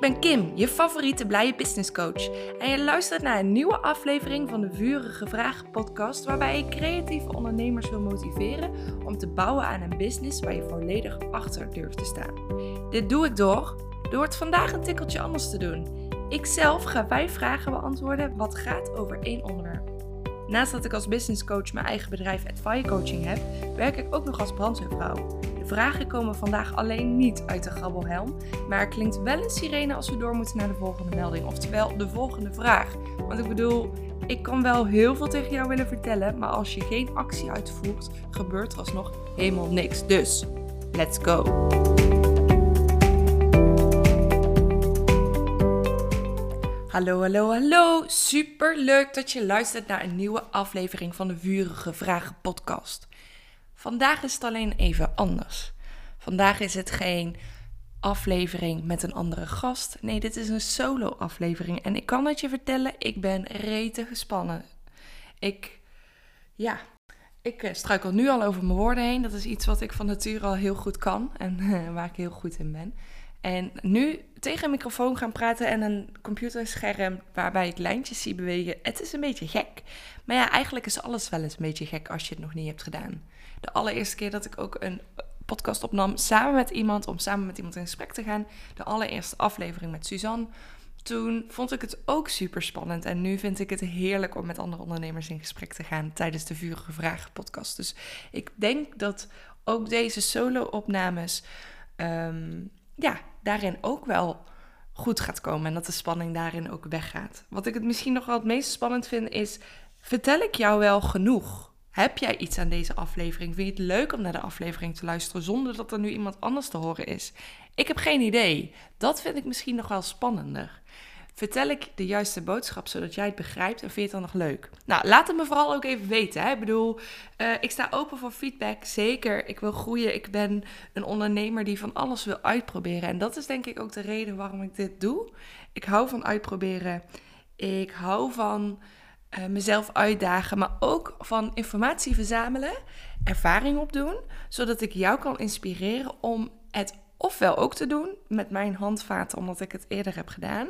Ik ben Kim, je favoriete blije business coach. En je luistert naar een nieuwe aflevering van de Vurige Vragen podcast, waarbij ik creatieve ondernemers wil motiveren om te bouwen aan een business waar je volledig achter durft te staan. Dit doe ik door, door het vandaag een tikkeltje anders te doen. Ik zelf ga vijf vragen beantwoorden wat gaat over één onderwerp. Naast dat ik als business coach mijn eigen bedrijf Advire Coaching heb, werk ik ook nog als brandweervrouw vragen komen vandaag alleen niet uit de grabbelhelm, maar er klinkt wel een sirene als we door moeten naar de volgende melding, oftewel de volgende vraag. Want ik bedoel, ik kan wel heel veel tegen jou willen vertellen, maar als je geen actie uitvoert, gebeurt er alsnog helemaal niks. Dus, let's go! Hallo, hallo, hallo. Super leuk dat je luistert naar een nieuwe aflevering van de Vurige Vragen podcast. Vandaag is het alleen even anders. Vandaag is het geen aflevering met een andere gast. Nee, dit is een solo-aflevering. En ik kan het je vertellen, ik ben rete gespannen. Ik, ja, ik eh, struikel nu al over mijn woorden heen. Dat is iets wat ik van nature al heel goed kan en waar ik heel goed in ben. En nu tegen een microfoon gaan praten en een computerscherm waarbij ik lijntjes zie bewegen, het is een beetje gek. Maar ja, eigenlijk is alles wel eens een beetje gek als je het nog niet hebt gedaan. De allereerste keer dat ik ook een podcast opnam samen met iemand, om samen met iemand in gesprek te gaan, de allereerste aflevering met Suzanne. Toen vond ik het ook super spannend. En nu vind ik het heerlijk om met andere ondernemers in gesprek te gaan tijdens de Vurige Vragen podcast. Dus ik denk dat ook deze solo-opnames ehm, ja, daarin ook wel goed gaat komen. En dat de spanning daarin ook weggaat. Wat ik het misschien nog wel het meest spannend vind is: vertel ik jou wel genoeg? Heb jij iets aan deze aflevering? Vind je het leuk om naar de aflevering te luisteren zonder dat er nu iemand anders te horen is? Ik heb geen idee. Dat vind ik misschien nog wel spannender. Vertel ik de juiste boodschap zodat jij het begrijpt en vind je het dan nog leuk? Nou, laat het me vooral ook even weten. Hè? Ik bedoel, uh, ik sta open voor feedback. Zeker, ik wil groeien. Ik ben een ondernemer die van alles wil uitproberen. En dat is denk ik ook de reden waarom ik dit doe. Ik hou van uitproberen. Ik hou van uh, mezelf uitdagen, maar ook van informatie verzamelen, ervaring opdoen, zodat ik jou kan inspireren om het ofwel ook te doen met mijn handvaten, omdat ik het eerder heb gedaan,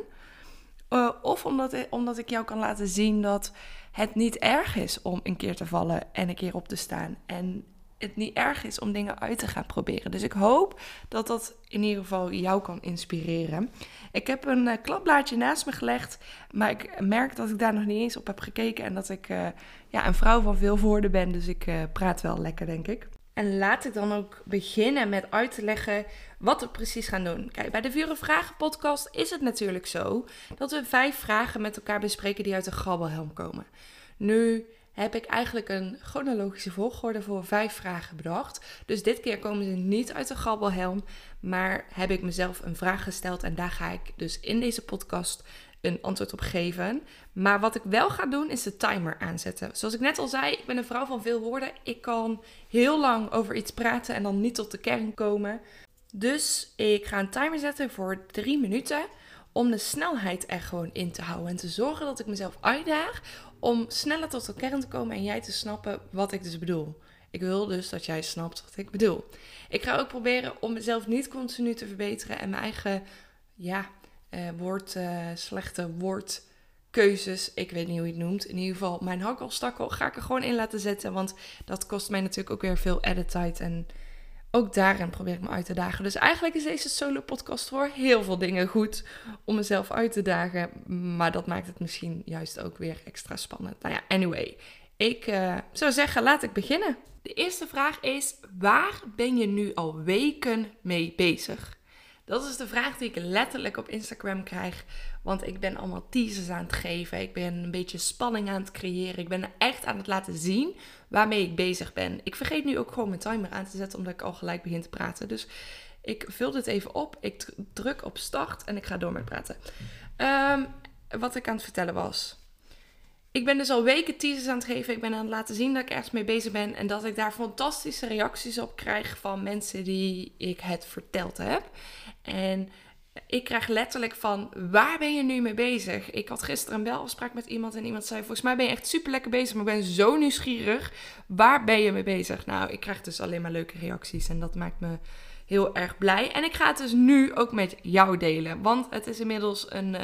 uh, of omdat, omdat ik jou kan laten zien dat het niet erg is om een keer te vallen en een keer op te staan. En het niet erg is om dingen uit te gaan proberen. Dus ik hoop dat dat in ieder geval jou kan inspireren. Ik heb een uh, klapblaadje naast me gelegd, maar ik merk dat ik daar nog niet eens op heb gekeken en dat ik uh, ja, een vrouw van veel woorden ben, dus ik praat wel lekker, denk ik. En laat ik dan ook beginnen met uit te leggen wat we precies gaan doen. Kijk, bij de Vure Vragen podcast is het natuurlijk zo dat we vijf vragen met elkaar bespreken die uit de grabbelhelm komen. Nu heb ik eigenlijk een chronologische volgorde voor vijf vragen bedacht. Dus dit keer komen ze niet uit de grabbelhelm, maar heb ik mezelf een vraag gesteld en daar ga ik dus in deze podcast een antwoord op geven. Maar wat ik wel ga doen is de timer aanzetten. Zoals ik net al zei, ik ben een vrouw van veel woorden. Ik kan heel lang over iets praten en dan niet tot de kern komen. Dus ik ga een timer zetten voor drie minuten om de snelheid er gewoon in te houden en te zorgen dat ik mezelf uitdaag om sneller tot de kern te komen en jij te snappen wat ik dus bedoel. Ik wil dus dat jij snapt wat ik bedoel. Ik ga ook proberen om mezelf niet continu te verbeteren en mijn eigen, ja, uh, slechte woordkeuzes, ik weet niet hoe je het noemt. In ieder geval, mijn hakkelstakkel ga ik er gewoon in laten zetten, want dat kost mij natuurlijk ook weer veel edit tijd en ook daarin probeer ik me uit te dagen. Dus eigenlijk is deze solo-podcast voor heel veel dingen goed om mezelf uit te dagen. Maar dat maakt het misschien juist ook weer extra spannend. Nou ja, anyway. Ik uh, zou zeggen, laat ik beginnen. De eerste vraag is: waar ben je nu al weken mee bezig? Dat is de vraag die ik letterlijk op Instagram krijg. Want ik ben allemaal teasers aan het geven. Ik ben een beetje spanning aan het creëren. Ik ben echt aan het laten zien waarmee ik bezig ben. Ik vergeet nu ook gewoon mijn timer aan te zetten, omdat ik al gelijk begin te praten. Dus ik vul dit even op. Ik druk op start en ik ga door met praten. Um, wat ik aan het vertellen was. Ik ben dus al weken teasers aan het geven. Ik ben aan het laten zien dat ik ergens mee bezig ben. En dat ik daar fantastische reacties op krijg van mensen die ik het verteld heb. En ik krijg letterlijk van, waar ben je nu mee bezig? Ik had gisteren een belafspraak met iemand en iemand zei, volgens mij ben je echt super lekker bezig, maar ik ben zo nieuwsgierig. Waar ben je mee bezig? Nou, ik krijg dus alleen maar leuke reacties en dat maakt me heel erg blij. En ik ga het dus nu ook met jou delen. Want het is inmiddels een. Uh,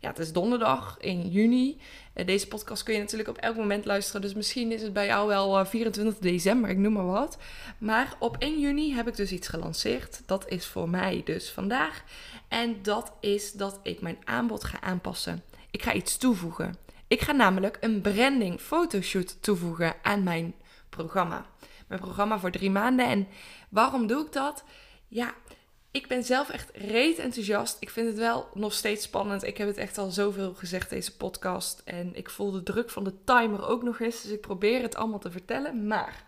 ja, het is donderdag in juni. Uh, deze podcast kun je natuurlijk op elk moment luisteren. Dus misschien is het bij jou wel uh, 24 december, ik noem maar wat. Maar op 1 juni heb ik dus iets gelanceerd. Dat is voor mij dus vandaag. En dat is dat ik mijn aanbod ga aanpassen. Ik ga iets toevoegen. Ik ga namelijk een branding fotoshoot toevoegen aan mijn programma. Mijn programma voor drie maanden. En waarom doe ik dat? Ja, ik ben zelf echt reet enthousiast. Ik vind het wel nog steeds spannend. Ik heb het echt al zoveel gezegd, deze podcast. En ik voel de druk van de timer ook nog eens. Dus ik probeer het allemaal te vertellen. Maar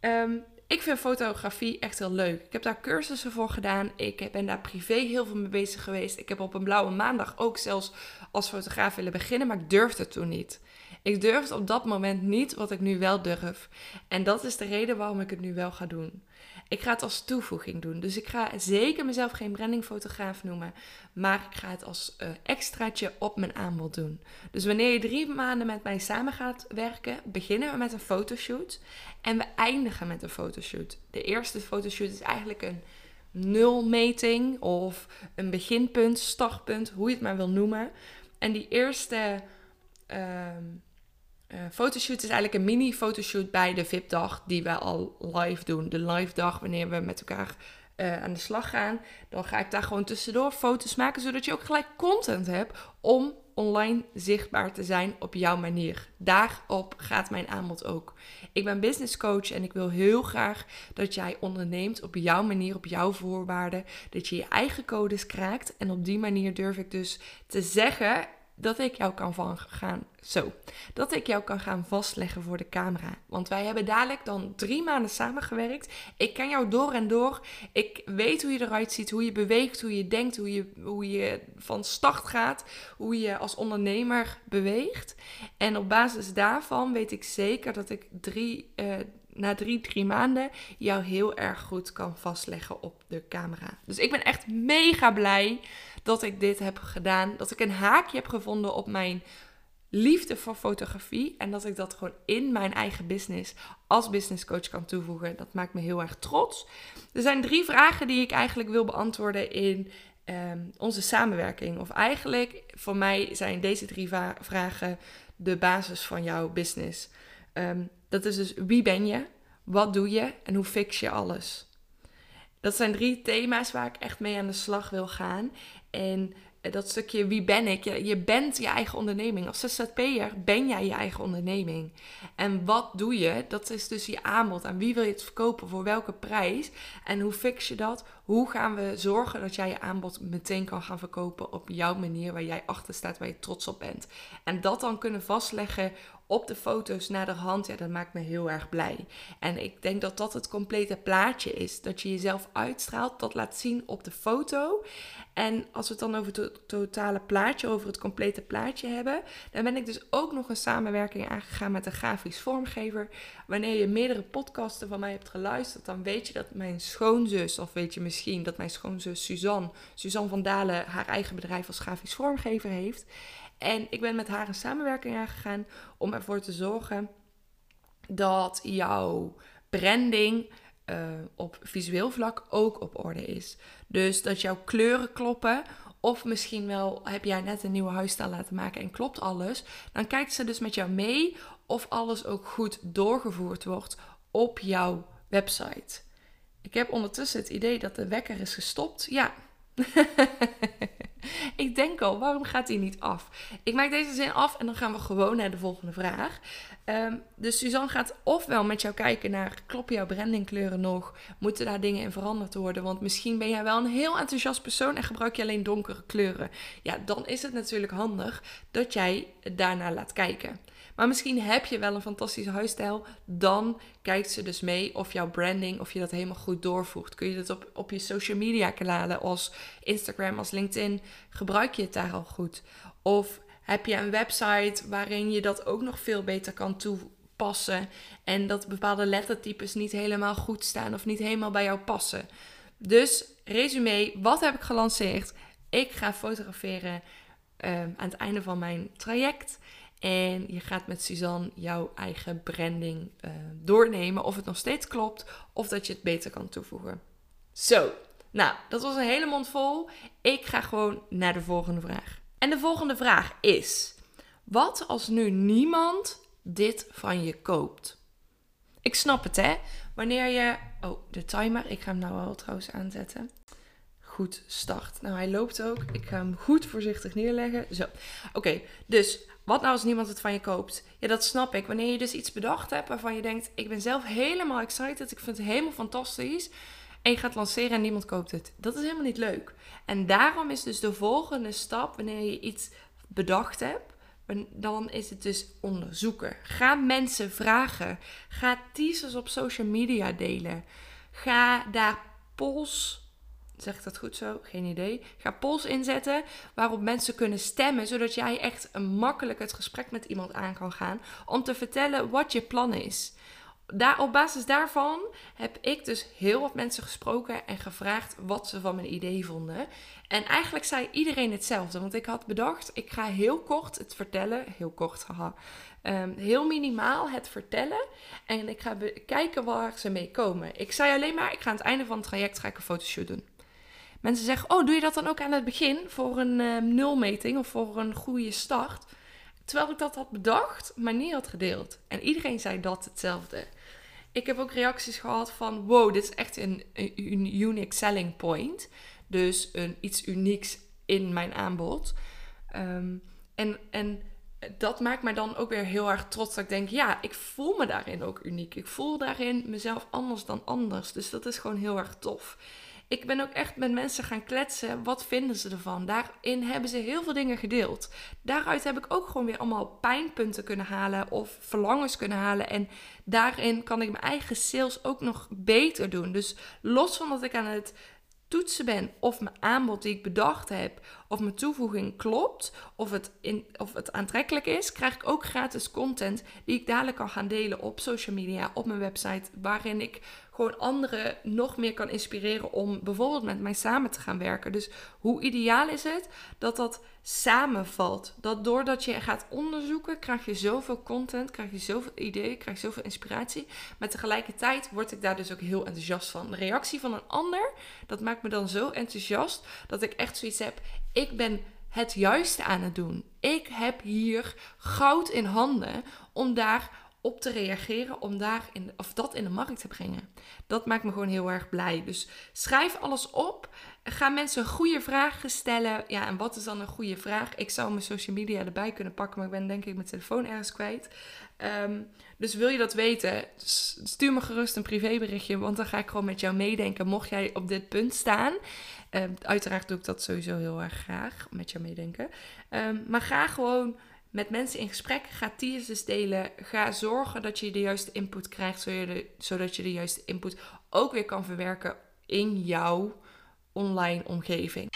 ehm, ik vind fotografie echt heel leuk. Ik heb daar cursussen voor gedaan. Ik ben daar privé heel veel mee bezig geweest. Ik heb op een blauwe maandag ook zelfs als fotograaf willen beginnen, maar ik durfde toen niet. Ik durfde op dat moment niet wat ik nu wel durf. En dat is de reden waarom ik het nu wel ga doen. Ik ga het als toevoeging doen. Dus ik ga zeker mezelf geen brandingfotograaf noemen. Maar ik ga het als uh, extraatje op mijn aanbod doen. Dus wanneer je drie maanden met mij samen gaat werken, beginnen we met een fotoshoot. En we eindigen met een fotoshoot. De eerste fotoshoot is eigenlijk een nulmeting of een beginpunt, startpunt, hoe je het maar wil noemen. En die eerste uh, fotoshoot is eigenlijk een mini fotoshoot bij de VIP-dag die we al live doen. De live dag wanneer we met elkaar uh, aan de slag gaan. Dan ga ik daar gewoon tussendoor foto's maken, zodat je ook gelijk content hebt om online zichtbaar te zijn op jouw manier. Daarop gaat mijn aanbod ook. Ik ben business coach en ik wil heel graag dat jij onderneemt op jouw manier, op jouw voorwaarden. Dat je je eigen codes kraakt. En op die manier durf ik dus te zeggen dat ik jou kan gaan, zo, dat ik jou kan gaan vastleggen voor de camera. Want wij hebben dadelijk dan drie maanden samengewerkt. Ik ken jou door en door. Ik weet hoe je eruit ziet, hoe je beweegt, hoe je denkt, hoe je, hoe je van start gaat, hoe je als ondernemer beweegt. En op basis daarvan weet ik zeker dat ik drie, uh, na drie, drie maanden jou heel erg goed kan vastleggen op de camera. Dus ik ben echt mega blij dat ik dit heb gedaan. Dat ik een haakje heb gevonden op mijn liefde voor fotografie. En dat ik dat gewoon in mijn eigen business als business coach kan toevoegen. Dat maakt me heel erg trots. Er zijn drie vragen die ik eigenlijk wil beantwoorden in ehm, onze samenwerking. Of eigenlijk voor mij zijn deze drie vragen de basis van jouw business. Um, dat is dus wie ben je, wat doe je en hoe fix je alles. Dat zijn drie thema's waar ik echt mee aan de slag wil gaan. En eh, dat stukje wie ben ik? Je, bent je eigen onderneming. Als ZZP'er ben jij je eigen onderneming. En wat doe je? Dat is dus je aanbod. Aan wie wil je het verkopen? Voor welke prijs? En hoe fix je dat? Hoe gaan we zorgen dat jij je aanbod meteen kan gaan verkopen op jouw manier waar jij achter staat, waar je trots op bent? En dat dan kunnen vastleggen op de foto's naar de hand, ja, dat maakt me heel erg blij. En ik denk dat dat het complete plaatje is. Dat je jezelf uitstraalt, dat laat zien op de foto. En als we het dan over het totale plaatje, over het complete plaatje hebben, dan ben ik dus ook nog een samenwerking aangegaan met een grafisch vormgever. Wanneer je meerdere podcasten van mij hebt geluisterd, dan weet je dat mijn schoonzus, of weet je misschien dat mijn schoonzus Suzanne, Suzanne van Dalen, haar eigen bedrijf als grafisch vormgever heeft. En ik ben met haar een samenwerking aangegaan om ervoor te zorgen dat jouw branding uh, op visueel vlak ook op orde is. Dus dat jouw kleuren kloppen. Of misschien wel heb jij net een nieuwe huisstijl laten maken en klopt alles. Dan kijkt ze dus met jou mee of alles ook goed doorgevoerd wordt op jouw website. Ik heb ondertussen het idee dat de wekker is gestopt. Ja. ik denk al, waarom gaat hij niet af? Ik maak deze zin af en dan gaan we gewoon naar de volgende vraag. Um, dus Suzanne gaat ofwel met jou kijken naar, kloppen jouw brandingkleuren nog? Moeten daar dingen in veranderd worden? Want misschien ben jij wel een heel enthousiast persoon en gebruik je alleen donkere kleuren. Ja, dan is het natuurlijk handig dat jij daarnaar laat kijken. Maar misschien heb je wel een fantastische huisstijl. Dan kijkt ze dus mee of jouw branding, of je dat helemaal goed doorvoert. Kun je dat op, op je social media kanalen als Instagram, als LinkedIn, gebruik je het daar al goed? Of heb je een website waarin je dat ook nog veel beter kan toepassen en dat bepaalde lettertypes niet helemaal goed staan of niet helemaal bij jou passen? Dus resume, wat heb ik gelanceerd? Ik ga fotograferen ehm, aan het einde van mijn traject. En je gaat met Suzanne jouw eigen branding uh, doornemen. Of het nog steeds klopt of dat je het beter kan toevoegen. Zo, nou, dat was een hele mond vol. Ik ga gewoon naar de volgende vraag. En de volgende vraag is: wat als nu niemand dit van je koopt? Ik snap het, hè? Wanneer je. Oh, de timer. Ik ga hem nou wel trouwens aanzetten. Goed, start. Nou, hij loopt ook. Ik ga hem goed voorzichtig neerleggen. Zo. Oké, dus wat nou als niemand het van je koopt? Ja, dat snap ik. Wanneer je dus iets bedacht hebt waarvan je denkt: ik ben zelf helemaal excited. Ik vind het helemaal fantastisch. En je gaat lanceren en niemand koopt het. Dat is helemaal niet leuk. En daarom is dus de volgende stap, wanneer je iets bedacht hebt, dan is het dus onderzoeken. Ga mensen vragen. Ga teasers op social media delen. Ga daar polls, zeg ik dat goed zo? Geen idee. Ga polls inzetten waarop mensen kunnen stemmen, zodat jij echt makkelijk het gesprek met iemand aan kan gaan om te vertellen wat je plan is daar, op basis daarvan heb ik dus heel wat mensen gesproken en gevraagd wat ze van mijn idee vonden. En eigenlijk zei iedereen hetzelfde. Want ik had bedacht, ik ga heel kort het vertellen. Heel kort, haha. Um, heel minimaal het vertellen. En ik ga kijken waar ze mee komen. Ik zei alleen maar, ik ga aan het einde van het traject ga ik een fotoshoot doen. Mensen zeggen, oh, doe je dat dan ook aan het begin voor een um, nulmeting of voor een goede start? Terwijl ik dat had bedacht, maar niet had gedeeld. En iedereen zei dat hetzelfde. Ik heb ook reacties gehad van: wow, dit is echt een, een unique selling point. Dus een, iets unieks in mijn aanbod. Ehm, en, en dat maakt mij dan ook weer heel erg trots. Dat ik denk: ja, ik voel me daarin ook uniek. Ik voel daarin mezelf anders dan anders. Dus dat is gewoon heel erg tof ik ben ook echt met mensen gaan kletsen. Wat vinden ze ervan? Daarin hebben ze heel veel dingen gedeeld. Daaruit heb ik ook gewoon weer allemaal pijnpunten kunnen halen of verlangens kunnen halen. En daarin kan ik mijn eigen sales ook nog beter doen. Dus los van dat ik aan het toetsen ben of mijn aanbod die ik bedacht heb, of mijn toevoeging klopt, of het, in, of het aantrekkelijk is, krijg ik ook gratis content die ik dadelijk kan gaan delen op social media, op mijn website, waarin ik gewoon anderen nog meer kan inspireren om bijvoorbeeld met mij samen te gaan werken. Dus hoe ideaal is het dat dat samenvalt? Dat doordat je gaat onderzoeken, krijg je zoveel content, krijg je zoveel ideeën, krijg je zoveel inspiratie. Maar tegelijkertijd word ik daar dus ook heel enthousiast van. De reactie van een ander, dat maakt me dan zo enthousiast dat ik echt zoiets heb. Ik ben het juiste aan het doen. Ik heb hier goud in handen om daar op te reageren om daar in, of dat in de markt te brengen. Dat maakt me gewoon heel erg blij. Dus schrijf alles op. Ga mensen goede vragen stellen. Ja, en wat is dan een goede vraag? Ik zou mijn social media erbij kunnen pakken, maar ik ben denk ik mijn telefoon ergens kwijt. Ehm, dus wil je dat weten, stuur me gerust een privéberichtje, want dan ga ik gewoon met jou meedenken. Mocht jij op dit punt staan. Um, uiteraard doe ik dat sowieso heel erg graag, met jou meedenken. Ehm, maar ga gewoon met mensen in gesprek. Ga teasers delen. Ga zorgen dat je de juiste input krijgt, zodat je de juiste input ook weer kan verwerken in jouw online omgeving.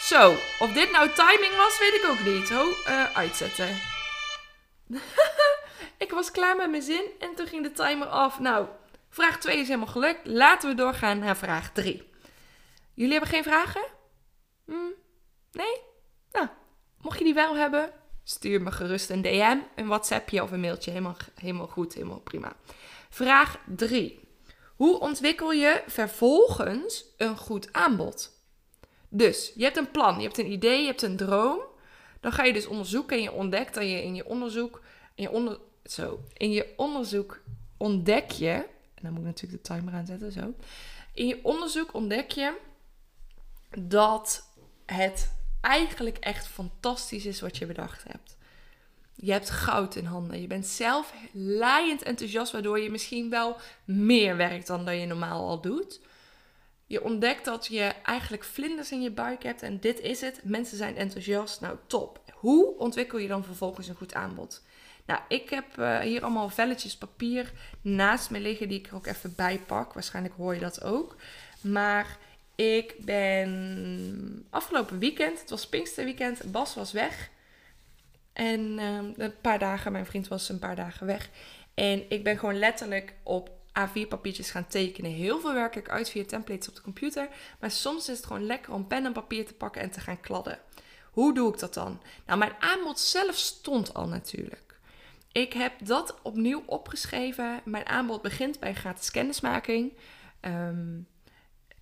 Zo, of dit nou timing was, weet ik ook niet. Ho, uh, uitzetten. ik was klaar met mijn zin en toen ging de timer af. Nou, vraag 2 is helemaal gelukt. Laten we doorgaan naar vraag 3. Jullie hebben geen vragen? Hm? Nee? Nou, mocht je die wel hebben, stuur me gerust een DM, een WhatsAppje of een mailtje. Helemaal, helemaal goed, helemaal prima. Vraag 3. Hoe ontwikkel je vervolgens een goed aanbod? Dus je hebt een plan, je hebt een idee, je hebt een droom. Dan ga je dus onderzoeken en je ontdekt dat je in je onderzoek, in je, onder, zo, in je onderzoek ontdek je, en dan moet ik natuurlijk de timer aanzetten, zo. In je onderzoek ontdek je dat het eigenlijk echt fantastisch is wat je bedacht hebt. Je hebt goud in handen. Je bent zelf laaiend enthousiast, waardoor je misschien wel meer werkt dan dat je normaal al doet. Je ontdekt dat je eigenlijk vlinders in je buik hebt en dit is het. Mensen zijn enthousiast. Nou, top. Hoe ontwikkel je dan vervolgens een goed aanbod? Nou, ik heb uh, hier allemaal velletjes papier naast me liggen die ik er ook even bij pak. Waarschijnlijk hoor je dat ook. Maar ik ben afgelopen weekend, het was Pinksterweekend, Bas was weg. En uh, een paar dagen, mijn vriend was een paar dagen weg. En ik ben gewoon letterlijk op A4 papiertjes gaan tekenen. Heel veel werk ik uit via templates op de computer. Maar soms is het gewoon lekker om pen en papier te pakken en te gaan kladden. Hoe doe ik dat dan? Nou, mijn aanbod zelf stond al natuurlijk. Ik heb dat opnieuw opgeschreven. Mijn aanbod begint bij gratis kennismaking. Um,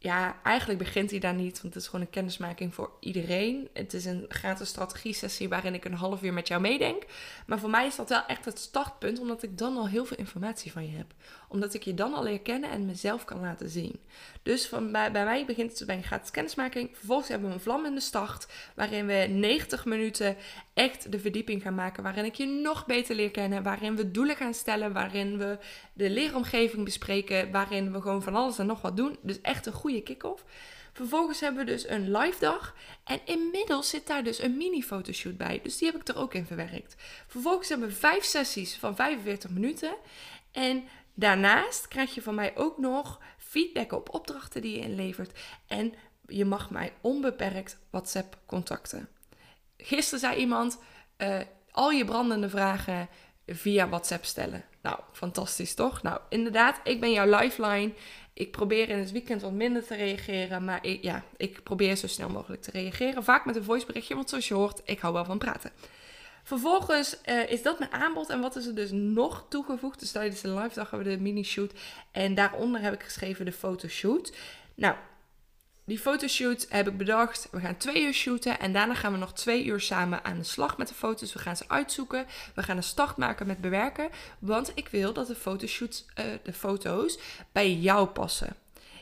ja, eigenlijk begint hij daar niet, want het is gewoon een kennismaking voor iedereen. Het is een gratis strategie-sessie waarin ik een half uur met jou meedenk. Maar voor mij is dat wel echt het startpunt, omdat ik dan al heel veel informatie van je heb. Omdat ik je dan al leer kennen en mezelf kan laten zien. Dus van, bij, bij mij begint het bij een gratis kennismaking. Vervolgens hebben we een vlam in de start, waarin we 90 minuten echt de verdieping gaan maken. Waarin ik je nog beter leer kennen, waarin we doelen gaan stellen, waarin we de leeromgeving bespreken, waarin we gewoon van alles en nog wat doen. Dus echt een goede kick-off. Vervolgens hebben we dus een live dag. En inmiddels zit daar dus een mini fotoshoot bij. Dus die heb ik er ook in verwerkt. Vervolgens hebben we vijf sessies van 45 minuten. En daarnaast krijg je van mij ook nog feedback op opdrachten die je inlevert. En je mag mij onbeperkt WhatsApp contacten. Gisteren zei iemand: uh, al je brandende vragen via WhatsApp stellen. Nou, fantastisch toch? Nou, inderdaad, ik ben jouw lifeline. Ik probeer in het weekend wat minder te reageren, maar ik, ja, ik probeer zo snel mogelijk te reageren. Vaak met een voiceberichtje, want zoals je hoort, ik hou wel van praten. Vervolgens uh, is dat mijn aanbod. En wat is er dus nog toegevoegd? Dus tijdens de live dag hebben we de mini-shoot. En daaronder heb ik geschreven de fotoshoot. Nou, die fotoshoot heb ik bedacht. We gaan twee uur shooten en daarna gaan we nog twee uur samen aan de slag met de foto's. We gaan ze uitzoeken. We gaan een start maken met bewerken. Want ik wil dat de, fotoshoot, uh, de foto's bij jou passen.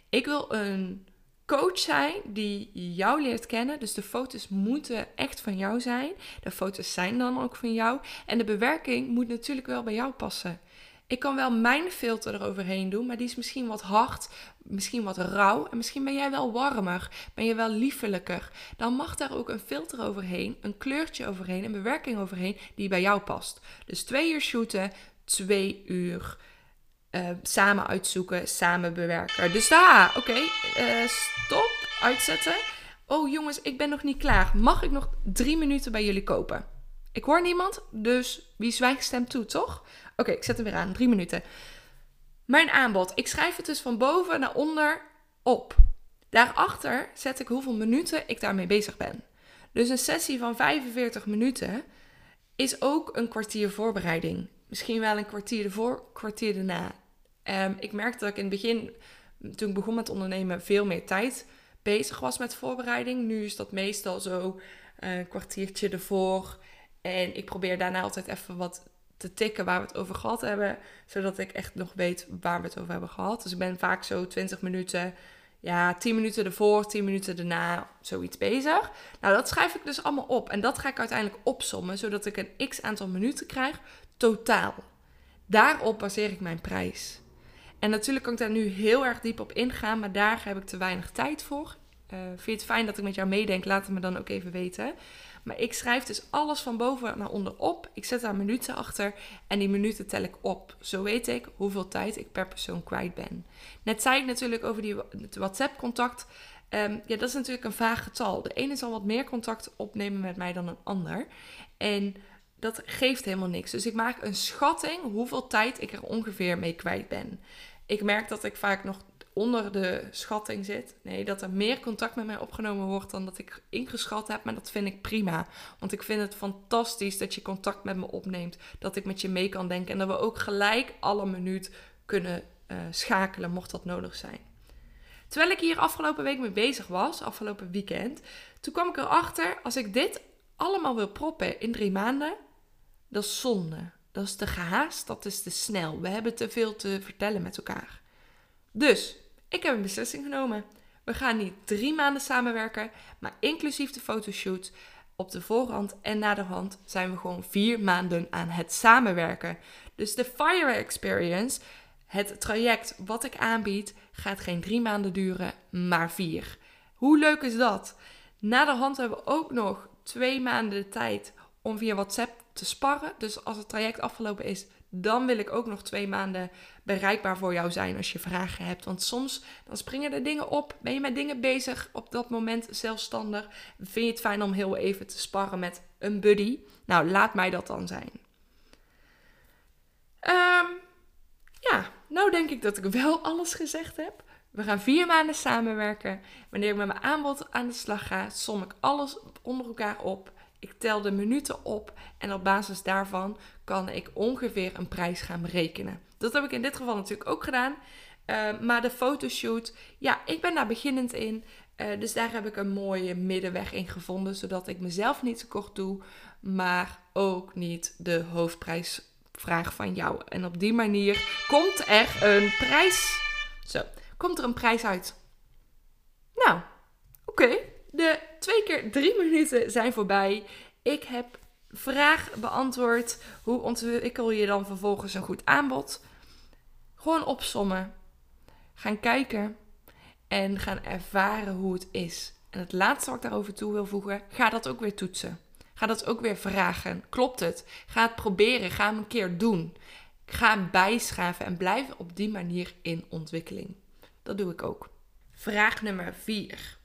Ik wil een coach zijn die jou leert kennen. Dus de foto's moeten echt van jou zijn. De foto's zijn dan ook van jou. En de bewerking moet natuurlijk wel bij jou passen. Ik kan wel mijn filter eroverheen doen, maar die is misschien wat hard, misschien wat rauw. En misschien ben jij wel warmer, ben je wel liefelijker. Dan mag daar ook een filter overheen, een kleurtje overheen, een bewerking overheen die bij jou past. Dus twee uur shooten, twee uur uh, samen uitzoeken, samen bewerken. Dus daar, oké, uh, stop, uitzetten. Oh jongens, ik ben nog niet klaar. Mag ik nog drie minuten bij jullie kopen? Ik hoor niemand, dus wie zwijgt stemt toe, toch? Oké, ik zet hem weer aan. Drie minuten. Mijn aanbod. Ik schrijf het dus van boven naar onder op. Daarachter zet ik hoeveel minuten ik daarmee bezig ben. Dus een sessie van 45 minuten is ook een kwartier voorbereiding. Misschien wel een kwartier ervoor, kwartier erna. Um, ik merkte dat ik in het begin, toen ik begon met ondernemen, veel meer tijd bezig was met voorbereiding. Nu is dat meestal zo eh, een kwartiertje ervoor. En ik probeer daarna altijd even wat te tikken waar we het over gehad hebben. Zodat ik echt nog weet waar we het over hebben gehad. Dus ik ben vaak zo 20 minuten, ja, 10 minuten ervoor, 10 minuten daarna, zoiets bezig. Nou, dat schrijf ik dus allemaal op. En dat ga ik uiteindelijk opsommen, zodat ik een x aantal minuten krijg, totaal. Daarop baseer ik mijn prijs. En natuurlijk kan ik daar nu heel erg diep op ingaan, maar daar heb ik te weinig tijd voor. Uh, vind je het fijn dat ik met jou meedenk? Laat het me dan ook even weten. Maar ik schrijf dus alles van boven naar onder op. Ik zet daar minuten achter en die minuten tel ik op. Zo weet ik hoeveel tijd ik per persoon kwijt ben. Net zei ik natuurlijk over die WhatsApp-contact. Um, ja, dat is natuurlijk een vaag getal. De ene zal wat meer contact opnemen met mij dan een ander. En dat geeft helemaal niks. Dus ik maak een schatting hoeveel tijd ik er ongeveer mee kwijt ben. Ik merk dat ik vaak nog onder de schatting zit. Nee, dat er meer contact met mij opgenomen wordt dan dat ik ingeschat heb. Maar dat vind ik prima. Want ik vind het fantastisch dat je contact met me opneemt. Dat ik met je mee kan denken. En dat we ook gelijk alle minuut kunnen uh, schakelen, mocht dat nodig zijn. Terwijl ik hier afgelopen week mee bezig was, afgelopen weekend, toen kwam ik erachter, als ik dit allemaal wil proppen in drie maanden, dat is zonde. Dat is te gehaast, dat is te snel. We hebben te veel te vertellen met elkaar. Dus ik heb een beslissing genomen. We gaan niet drie maanden samenwerken, maar inclusief de fotoshoot op de voorhand en na de hand zijn we gewoon vier maanden aan het samenwerken. Dus de Fire Experience, het traject wat ik aanbied, gaat geen drie maanden duren, maar vier. Hoe leuk is dat? Na de hand hebben we ook nog twee maanden de tijd om via WhatsApp te sparren. Dus als het traject afgelopen is, dan wil ik ook nog twee maanden bereikbaar voor jou zijn als je vragen hebt. Want soms dan springen er dingen op. Ben je met dingen bezig op dat moment zelfstandig? Vind je het fijn om heel even te sparren met een buddy? Nou, laat mij dat dan zijn. Um, ja, nou denk ik dat ik wel alles gezegd heb. We gaan vier maanden samenwerken. Wanneer ik met mijn aanbod aan de slag ga, som ik alles onder elkaar op. Ik tel de minuten op en op basis daarvan kan ik ongeveer een prijs gaan berekenen. Dat heb ik in dit geval natuurlijk ook gedaan. Uh, maar de fotoshoot, ja, ik ben daar beginnend in. Uh, dus daar heb ik een mooie middenweg in gevonden, zodat ik mezelf niet te kort doe, maar ook niet de hoofdprijsvraag van jou. En op die manier komt er een prijs. Zo, komt er een prijs uit. Nou, oké. De twee keer drie minuten zijn voorbij. Ik heb vraag beantwoord. Hoe ontwikkel je dan vervolgens een goed aanbod? Gewoon opsommen. Gaan kijken en gaan ervaren hoe het is. En het laatste wat ik daarover toe wil voegen, ga dat ook weer toetsen. Ga dat ook weer vragen. Klopt het? Ga het proberen. Ga hem een keer doen. Ga bijschaven en blijf op die manier in ontwikkeling. Dat doe ik ook. Vraag nummer 4.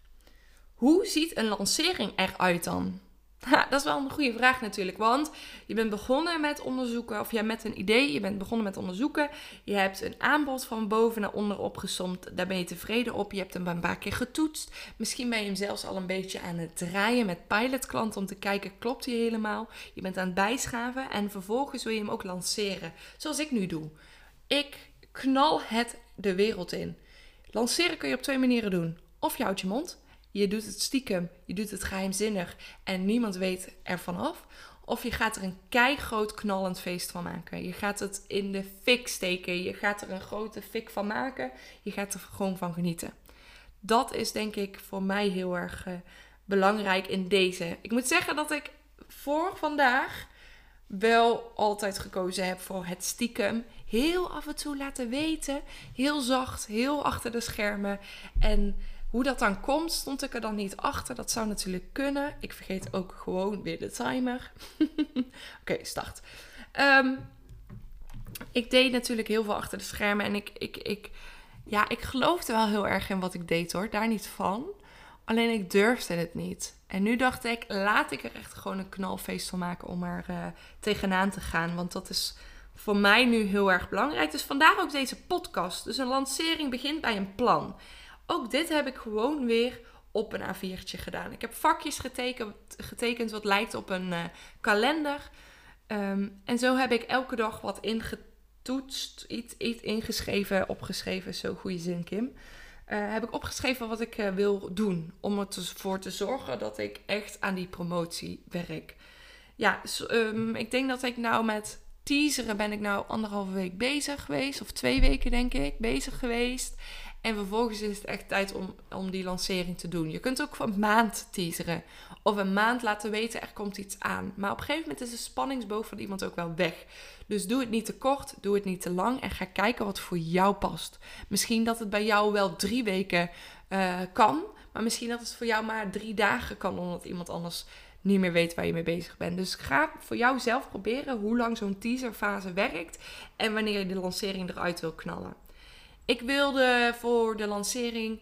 Hoe ziet een lancering eruit dan? Dat is wel een goede vraag natuurlijk, want je bent begonnen met onderzoeken, of ja, met een idee, je bent begonnen met onderzoeken, je hebt een aanbod van boven naar onder opgesomd, daar ben je tevreden op, je hebt hem een paar keer getoetst, misschien ben je hem zelfs al een beetje aan het draaien met pilotklanten om te kijken, klopt hij helemaal? Je bent aan het bijschaven en vervolgens wil je hem ook lanceren, zoals ik nu doe. Ik knal het de wereld in. Lanceren kun je op twee manieren doen. Of je houdt je mond je doet het stiekem, je doet het geheimzinnig en niemand weet ervan af. Of je gaat er een keigroot knallend feest van maken. Je gaat het in de fik steken. Je gaat er een grote fik van maken. Je gaat er gewoon van genieten. Dat is denk ik voor mij heel erg uh, belangrijk in deze. Ik moet zeggen dat ik voor vandaag wel altijd gekozen heb voor het stiekem. Heel af en toe laten weten. Heel zacht, heel achter de schermen. En hoe dat dan komt, stond ik er dan niet achter. Dat zou natuurlijk kunnen. Ik vergeet ook gewoon weer de timer. Oké, start. Ehm, ik deed natuurlijk heel veel achter de schermen. En ik, ik, ik, ja, ik geloofde wel heel erg in wat ik deed hoor. Daar niet van. Alleen ik durfde het niet. En nu dacht ik, laat ik er echt gewoon een knalfeest van maken om er uh, tegenaan te gaan. Want dat is voor mij nu heel erg belangrijk. Dus vandaar ook deze podcast. Dus een lancering begint bij een plan. Ook dit heb ik gewoon weer op een A4'tje gedaan. Ik heb vakjes getekend, getekend wat lijkt op een uh, kalender. Um, en zo heb ik elke dag wat ingetoetst, iets, iets ingeschreven, opgeschreven. Zo goede zin, Kim. Uh, heb ik opgeschreven wat ik uh, wil doen. Om ervoor te zorgen dat ik echt aan die promotie werk. Ja, um, ik denk dat ik nou met teaseren ben ik nou anderhalve week bezig geweest. Of twee weken denk ik bezig geweest. En vervolgens is het echt tijd om, om die lancering te doen. Je kunt ook een maand teaseren. Of een maand laten weten, er komt iets aan. Maar op een gegeven moment is de spanningsboog van iemand ook wel weg. Dus doe het niet te kort, doe het niet te lang. En ga kijken wat voor jou past. Misschien dat het bij jou wel drie weken uh, kan. Maar misschien dat het voor jou maar drie dagen kan. Omdat iemand anders niet meer weet waar je mee bezig bent. Dus ga voor jou zelf proberen hoe lang zo'n teaserfase werkt. En wanneer je de lancering eruit wil knallen. Ik wilde voor de lancering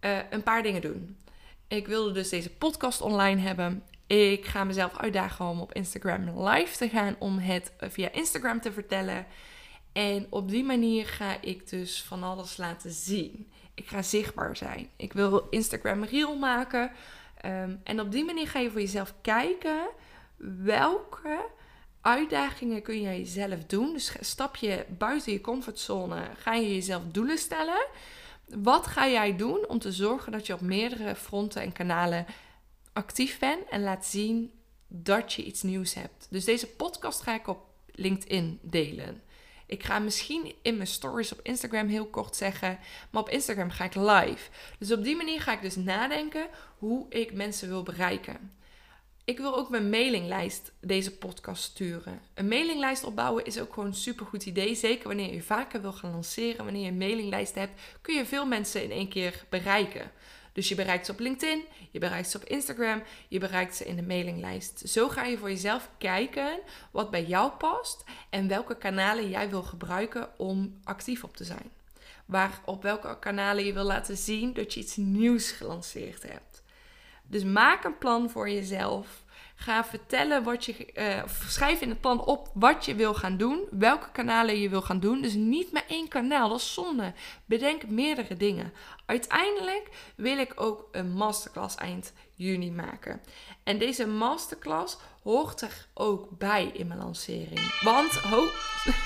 uh, een paar dingen doen. Ik wilde dus deze podcast online hebben. Ik ga mezelf uitdagen om op Instagram live te gaan om het via Instagram te vertellen. En op die manier ga ik dus van alles laten zien. Ik ga zichtbaar zijn. Ik wil Instagram reel maken. Um, en op die manier ga je voor jezelf kijken welke uitdagingen kun jij jezelf doen. Dus stap je buiten je comfortzone, ga je jezelf doelen stellen. Wat ga jij doen om te zorgen dat je op meerdere fronten en kanalen actief bent en laat zien dat je iets nieuws hebt? Dus deze podcast ga ik op LinkedIn delen. Ik ga misschien in mijn stories op Instagram heel kort zeggen, maar op Instagram ga ik live. Dus op die manier ga ik dus nadenken hoe ik mensen wil bereiken. Ik wil ook mijn mailinglijst deze podcast sturen. Een mailinglijst opbouwen is ook gewoon een supergoed idee. Zeker wanneer je vaker wil gaan lanceren. Wanneer je een mailinglijst hebt, kun je veel mensen in één keer bereiken. Dus je bereikt ze op LinkedIn, je bereikt ze op Instagram, je bereikt ze in de mailinglijst. Zo ga je voor jezelf kijken wat bij jou past en welke kanalen jij wil gebruiken om actief op te zijn. Waar op welke kanalen je wil laten zien dat je iets nieuws gelanceerd hebt. Dus maak een plan voor jezelf. Ga vertellen wat je. Uh, schrijf in het plan op wat je wil gaan doen. Welke kanalen je wil gaan doen. Dus niet maar één kanaal. Dat is zonde. Bedenk meerdere dingen. Uiteindelijk wil ik ook een masterclass eind juni maken. En deze masterclass hoort er ook bij in mijn lancering. Want, ho,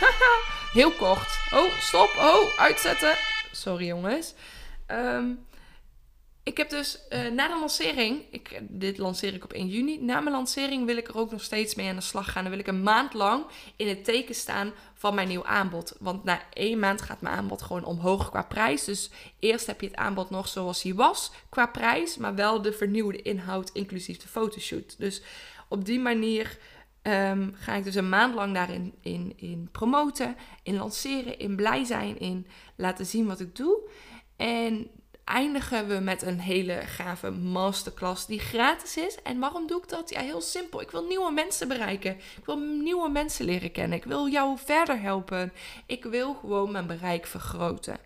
heel kort. Oh, stop. Oh, uitzetten. Sorry jongens. Ehm, ik heb dus uh, na de lancering, ik, dit lanceer ik op 1 juni. Na mijn lancering wil ik er ook nog steeds mee aan de slag gaan. Dan wil ik een maand lang in het teken staan van mijn nieuw aanbod. Want na één maand gaat mijn aanbod gewoon omhoog qua prijs. Dus eerst heb je het aanbod nog zoals hij was qua prijs, maar wel de vernieuwde inhoud inclusief de fotoshoot. Dus op die manier um, ga ik dus een maand lang daarin in, in promoten, in lanceren, in blij zijn, in laten zien wat ik doe. En eindigen we met een hele gave masterclass die gratis is. En waarom doe ik dat? Ja, heel simpel. Ik wil nieuwe mensen bereiken. Ik wil nieuwe mensen leren kennen. Ik wil jou verder helpen. Ik wil gewoon mijn bereik vergroten.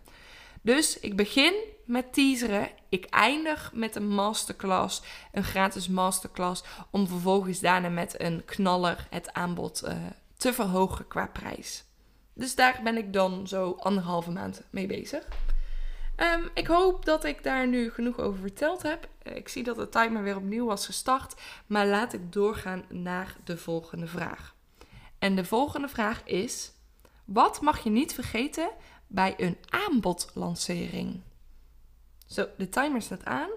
Dus ik begin met teaseren. Ik eindig met een masterclass, een gratis masterclass, om vervolgens daarna met een knaller het aanbod uh, te verhogen qua prijs. Dus daar ben ik dan zo anderhalve maand mee bezig. Um, ik hoop dat ik daar nu genoeg over verteld heb. Eh, ik zie dat de timer weer opnieuw was gestart, maar laat ik doorgaan naar de volgende vraag. En de volgende vraag is: wat mag je niet vergeten bij een aanbodlancering? Zo, de timer staat aan.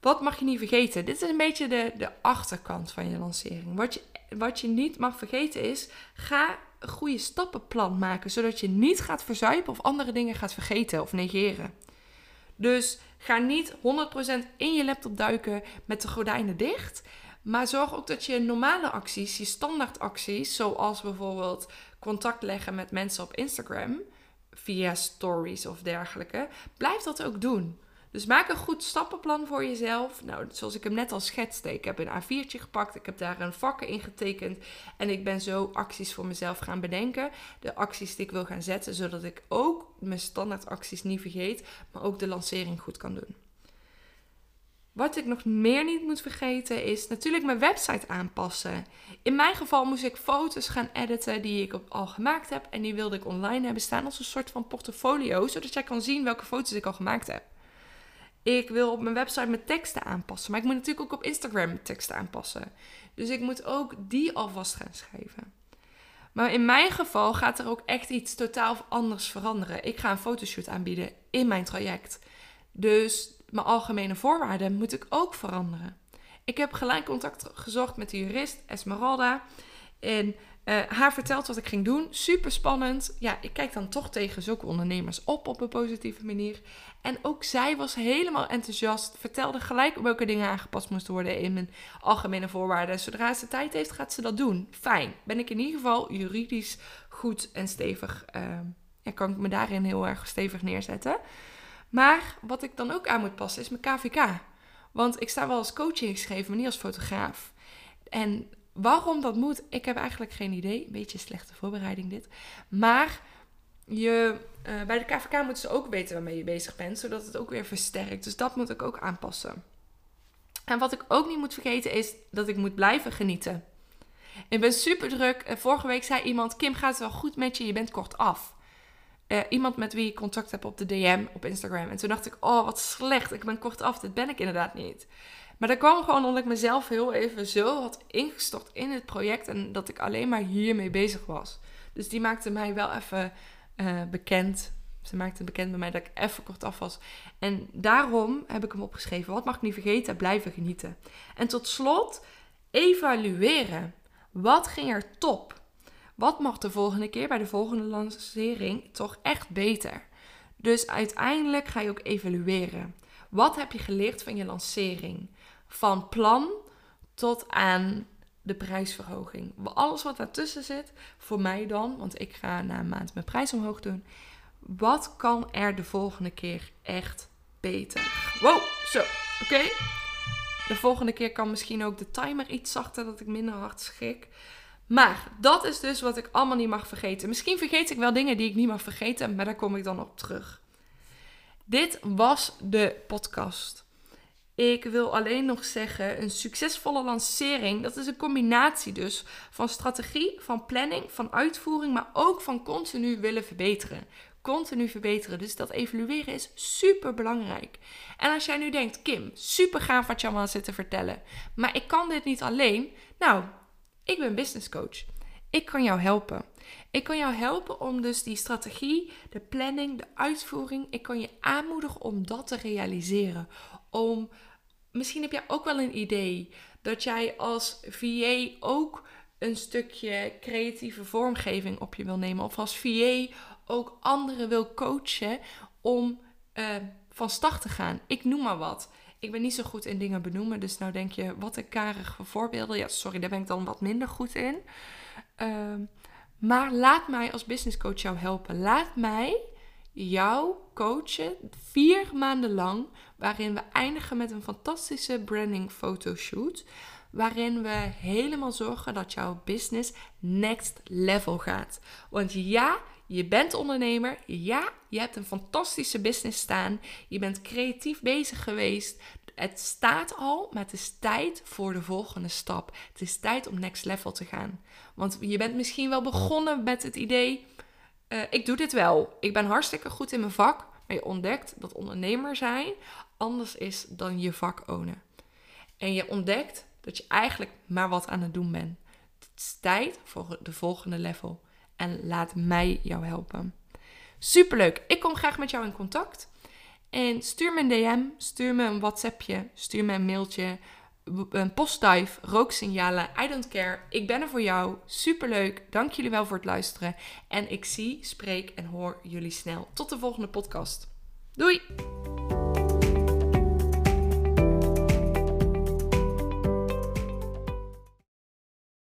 Wat mag je niet vergeten? Dit is een beetje de, de achterkant van je lancering. Wat je, wat je niet mag vergeten is, ga goede stappenplan maken, zodat je niet gaat verzuipen of andere dingen gaat vergeten of negeren. Dus ga niet 100% in je laptop duiken met de gordijnen dicht. Maar zorg ook dat je normale acties, je standaard acties, zoals bijvoorbeeld contact leggen met mensen op Instagram, via stories of dergelijke, blijf dat ook doen. Dus maak een goed stappenplan voor jezelf. Nou, zoals ik hem net al schetste. Ik heb een A4'tje gepakt. Ik heb daar een vakken in getekend. En ik ben zo acties voor mezelf gaan bedenken. De acties die ik wil gaan zetten. Zodat ik ook mijn standaard acties niet vergeet. Maar ook de lancering goed kan doen. Wat ik nog meer niet moet vergeten is natuurlijk mijn website aanpassen. In mijn geval moest ik foto's gaan editen die ik al gemaakt heb. En die wilde ik online hebben staan als een soort van portfolio. Zodat jij kan zien welke foto's ik al gemaakt heb. Ik wil op mijn website mijn teksten aanpassen. Maar ik moet natuurlijk ook op Instagram mijn teksten aanpassen. Dus ik moet ook die alvast gaan schrijven. Maar in mijn geval gaat er ook echt iets totaal anders veranderen. Ik ga een fotoshoot aanbieden in mijn traject. Dus mijn algemene voorwaarden moet ik ook veranderen. Ik heb gelijk contact gezocht met de jurist Esmeralda. En uh, haar vertelt wat ik ging doen. Super spannend. Ja, ik kijk dan toch tegen zulke ondernemers op op een positieve manier. En ook zij was helemaal enthousiast. Vertelde gelijk welke dingen aangepast moesten worden in mijn algemene voorwaarden. Zodra ze tijd heeft, gaat ze dat doen. Fijn. Ben ik in ieder geval juridisch goed en stevig. Uh, ja, kan ik me daarin heel erg stevig neerzetten. Maar wat ik dan ook aan moet passen is mijn KVK. Want ik sta wel als coach ingeschreven, maar niet als fotograaf. En Waarom dat moet, ik heb eigenlijk geen idee. Een beetje slechte voorbereiding dit. Maar je, uh, bij de KVK moeten ze ook weten waarmee je bezig bent, zodat het ook weer versterkt. Dus dat moet ik ook aanpassen. En wat ik ook niet moet vergeten is dat ik moet blijven genieten. Ik ben super druk. Vorige week zei iemand: Kim, gaat het wel goed met je? Je bent kort af. Uh, iemand met wie ik contact heb op de DM op Instagram. En toen dacht ik: Oh, wat slecht. Ik ben kort af. Dit ben ik inderdaad niet. Maar dat kwam gewoon omdat ik mezelf heel even zo had ingestort in het project en dat ik alleen maar hiermee bezig was. Dus die maakte mij wel even uh, bekend. Ze maakte bekend bij mij dat ik even kort af was. En daarom heb ik hem opgeschreven. Wat mag ik niet vergeten? Blijven genieten. En tot slot, evalueren. Wat ging er top? Wat mag de volgende keer bij de volgende lancering toch echt beter? Dus uiteindelijk ga je ook evalueren. Wat heb je geleerd van je lancering? Van plan tot aan de prijsverhoging. Alles wat daartussen zit, voor mij dan, want ik ga na een maand mijn prijs omhoog doen. Wat kan er de volgende keer echt beter? Wow, zo, oké. De volgende keer kan misschien ook de timer iets zachter, dat ik minder hard schrik. Maar dat is dus wat ik allemaal niet mag vergeten. Misschien vergeet ik wel dingen die ik niet mag vergeten, maar daar kom ik dan op terug. Dit was de podcast. Ik wil alleen nog zeggen, een succesvolle lancering, dat is een combinatie dus van strategie, van planning, van uitvoering, maar ook van continu willen verbeteren. Continu verbeteren. Dus dat evalueren is super belangrijk. En als jij nu denkt, Kim, super gaaf wat je allemaal zit te vertellen, maar ik kan dit niet alleen. Nou, ik ben business coach. Ik kan jou helpen. Ik kan jou helpen om dus die strategie, de planning, de uitvoering, ik kan je aanmoedigen om dat te realiseren. Om, misschien heb jij ook wel een idee dat jij als VA ook een stukje creatieve vormgeving op je wil nemen. Of als VA ook anderen wil coachen om uh, van start te gaan. Ik noem maar wat. Ik ben niet zo goed in dingen benoemen. Dus nou denk je, wat een karige voorbeelden. Ja, sorry, daar ben ik dan wat minder goed in. Uh, maar laat mij als business coach jou helpen. Laat mij jou coachen vier maanden lang. Waarin we eindigen met een fantastische branding fotoshoot. Waarin we helemaal zorgen dat jouw business next level gaat. Want ja, je bent ondernemer. Ja, je hebt een fantastische business staan. Je bent creatief bezig geweest. Het staat al, maar het is tijd voor de volgende stap. Het is tijd om next level te gaan. Want je bent misschien wel begonnen met het idee: uh, ik doe dit wel. Ik ben hartstikke goed in mijn vak. Maar je ontdekt dat ondernemer zijn anders is dan je vak ownen. En je ontdekt dat je eigenlijk maar wat aan het doen bent. Het is tijd voor de volgende level. En laat mij jou helpen. Superleuk. Ik kom graag met jou in contact. En stuur me een DM, stuur me een WhatsAppje, stuur me een mailtje, postduif, rooksignalen, I don't care. Ik ben er voor jou. Superleuk. Dank jullie wel voor het luisteren. En ik zie, spreek en hoor jullie snel. Tot de volgende podcast. Doei!